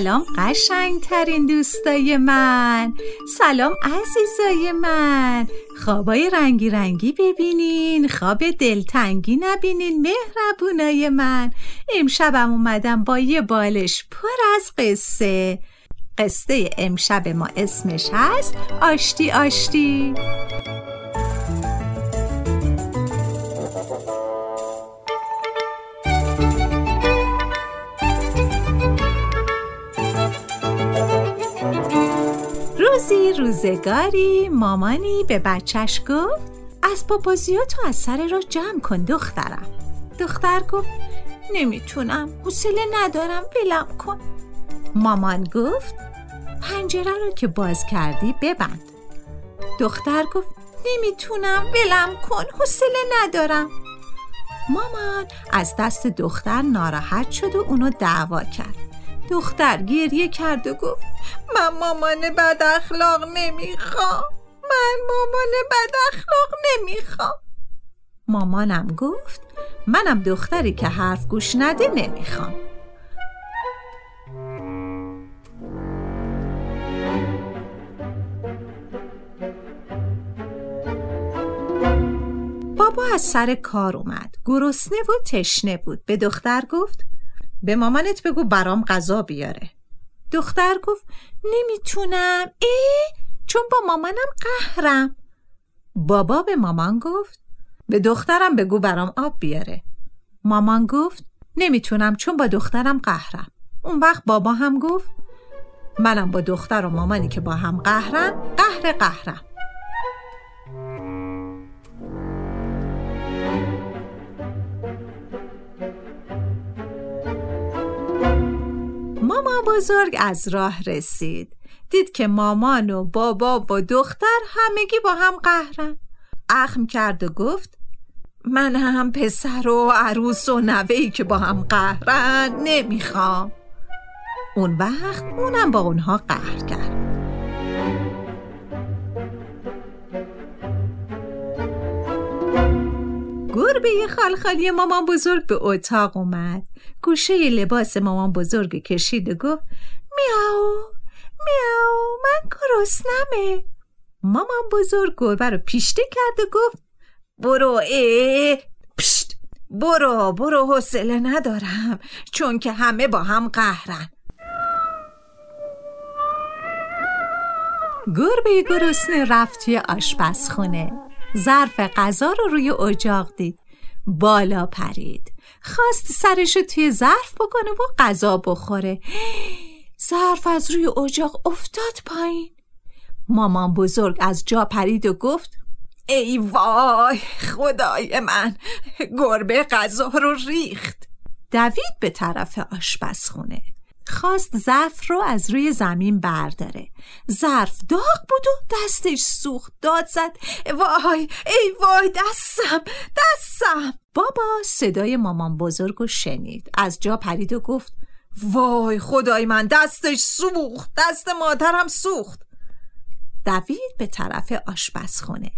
سلام قشنگترین دوستای من. سلام عزیزای من. خوابای رنگی رنگی ببینین خواب دلتنگی نبینین مهربونای من. امشبم اومدم با یه بالش پر از قصه. قصه امشب ما اسمش هست آشتی آشتی. روزگاری مامانی به بچهش گفت از پاپازیا تو از سر را جمع کن دخترم. دختر گفت نمی‌تونم حوصله ندارم ولم کن. مامان گفت پنجره رو که باز کردی ببند. دختر گفت نمی‌تونم ولم کن حوصله ندارم. مامان از دست دختر ناراحت شد و اونو دعوا کرد. دختر گریه کرد و گفت من مامان بد اخلاق نمی‌خوام. من مامان بد اخلاق نمی‌خوام. مامانم گفت منم دختری که حرف گوش نده نمی‌خوام. بابا از سر کار اومد. گرسنه و تشنه بود. به دختر گفت به مامانت بگو برام غذا بیاره. دختر گفت نمی‌تونم. ای چون با مامانم قهرم. بابا به مامان گفت به دخترم بگو برام آب بیاره. مامان گفت نمی‌تونم چون با دخترم قهرم. اون وقت بابا هم گفت منم با دختر و مامانی که با هم قهرن قهر قهرم. ماما بزرگ از راه رسید. دید که مامان و بابا و دختر همگی با هم قهرن. اخم کرد و گفت من هم پسر و عروس و نوهی که با هم قهرن نمی‌خوام. اون وقت اونم با اونها قهر کرد. گربه خالخالی مامان بزرگ به اتاق اومد. گوشه لباس مامان بزرگ کشید و گفت میاو میاو من گرسنمه. مامان بزرگ گربه رو پیشته کرد و گفت برو ای پشت برو برو حوصله ندارم چون که همه با هم قهرن. گربه گرسنه رفت توی آشپزخونه. ظرف غذا رو روی اجاق دید. بالا پرید. خواست سرش رو توی ظرف بکنه و غذا بخوره. ظرف از روی اجاق افتاد پایین. مامان بزرگ از جا پرید و گفت ای وای خدای من گربه غذا رو ریخت. دوید به طرف آشپزخونه. خواست ظرف رو از روی زمین برداره. ظرف داغ بود و دستش سوخت. داد زد. وای ای وای دستم دستم. بابا صدای مامان بزرگ رو شنید. از جا پرید و گفت وای خدای من دستش سوخت. دست مادرم سوخت. دوید به طرف آشپزخونه.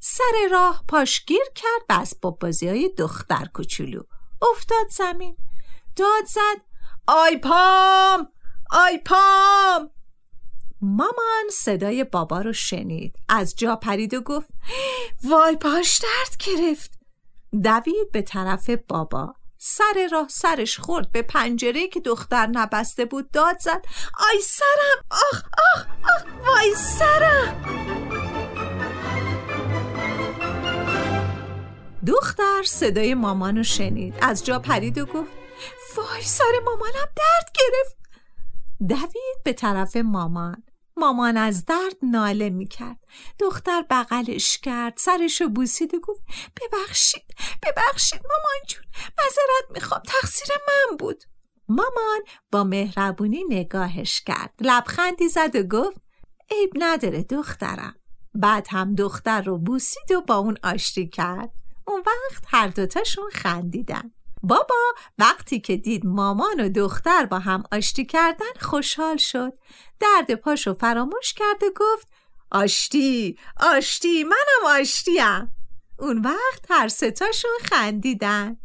سر راه پاشگیر کرد اسباب بازی های دختر کوچولو. افتاد زمین. داد زد. آی پام! آی پام! مامان صدای بابا رو شنید. از جا پرید و گفت وای پاش درد گرفت. دوید به طرف بابا. سر راه سرش خورد به پنجره که دختر نبسته بود داد زد. آی سرم! آخ آخ آخ وای سرم! دختر صدای مامانو شنید. از جا پرید و گفت وای سر مامانم درد گرفت. دوید به طرف مامان. مامان از درد ناله می‌کرد. دختر بغلش کرد سرشو بوسید و گفت ببخشید ببخشید مامان جون مذارت می‌خوام تقصیر من بود. مامان با مهربونی نگاهش کرد. لبخندی زد و گفت عیب نداره دخترم. بعد هم دختر رو بوسید و با اون آشتی کرد. اون وقت هر دوتاشون خندیدن. بابا وقتی که دید مامان و دختر با هم آشتی کردن خوشحال شد. درد پاشو فراموش کرد و گفت آشتی آشتی منم آشتیم. اون وقت هر ستاشون خندیدن.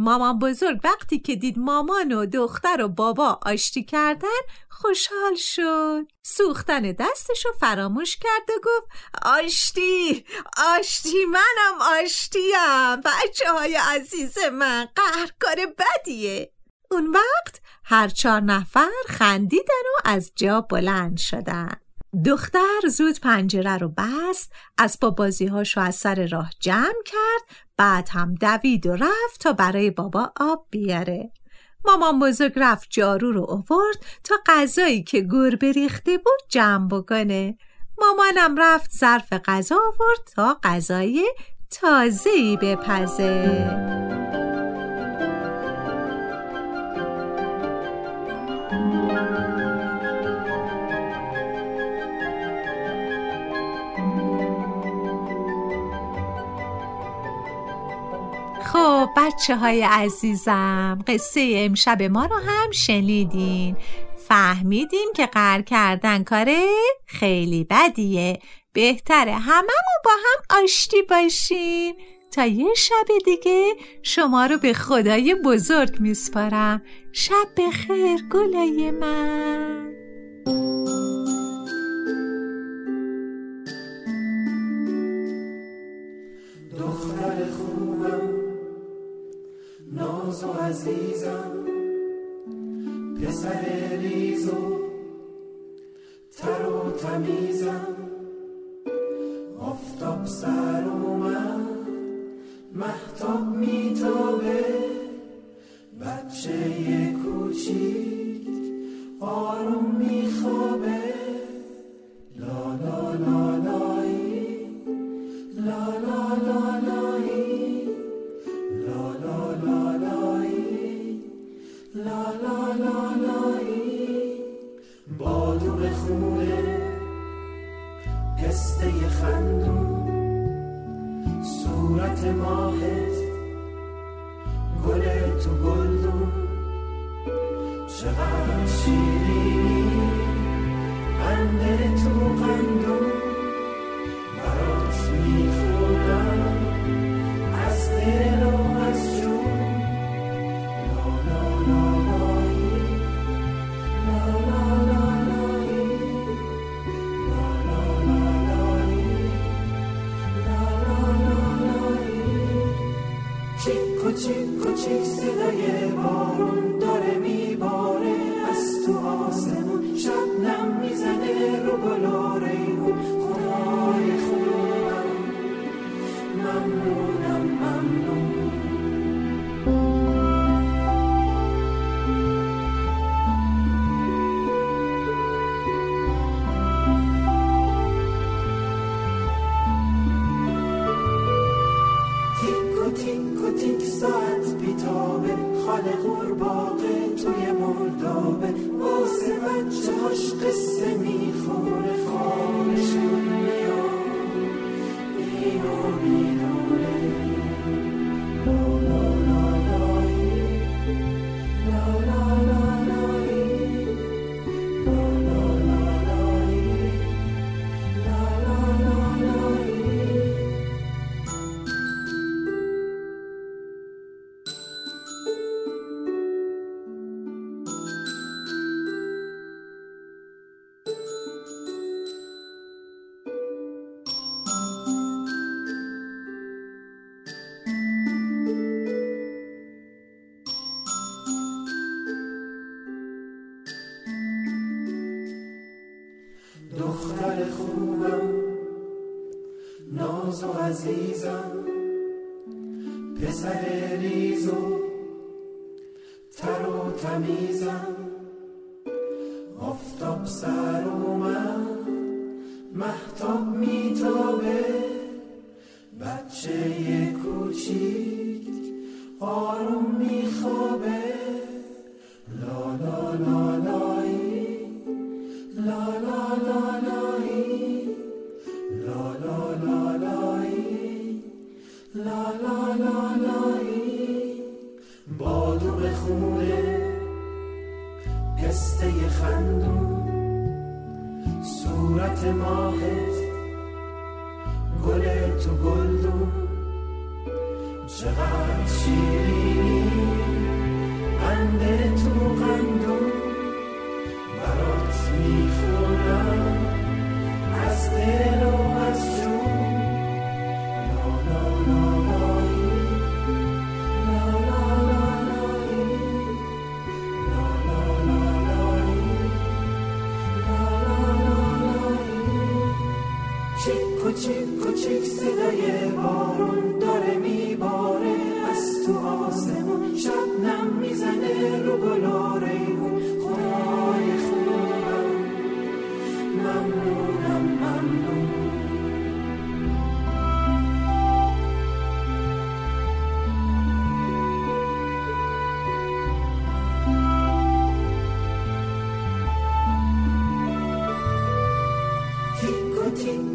مامان بزرگ وقتی که دید مامان و دختر و بابا آشتی کردن خوشحال شد. سوختن دستشو فراموش کرد و گفت آشتی آشتی منم آشتیم. بچه های عزیز من قهرکار بدیه. اون وقت هر چهار نفر خندیدن و از جا بلند شدن. دختر زود پنجره رو بست از بازی هاشو از سر راه جمع کرد بعد هم دوید و رفت تا برای بابا آب بیاره. مامان بزرگ رفت جارو رو آورد تا غذایی که گربه ریخته بود جمع بکنه. مامانم رفت ظرف غذا آورد تا غذای تازه‌ای بپزه. بچه های عزیزم قصه امشب ما رو هم شنیدین. فهمیدیم که قرار کردن کاره خیلی بدیه. بهتره هممون با هم آشتی باشیم تا یه شب دیگه شما رو به خدای بزرگ میسپارم. شب بخیر گلای من. ناز و عزیزم. پسر ریز و تر و تمیزم. آفتاب سر اومد محتاب میتابه. بچه کوچیک. صورت ماهت. گل تو گلدون چقدر شیرینی. قنده تو قندون دختر خوبم. ناز و عزیزم. پسر ریز و تر و تمیزم. آفتاب سر من محتاب میتابه. بچه کوچیک آروم میخوابه. لا لا لا لایی لا لا لا خندون صورت ماهت گل تو گلدون چقدر شیرینی قند تو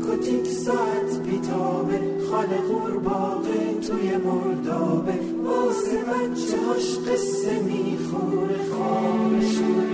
کوچیک ساعت بیتابه خاله قورباغه توی مردابه. واسه بچه هاش قصه می‌خوره خوابشونه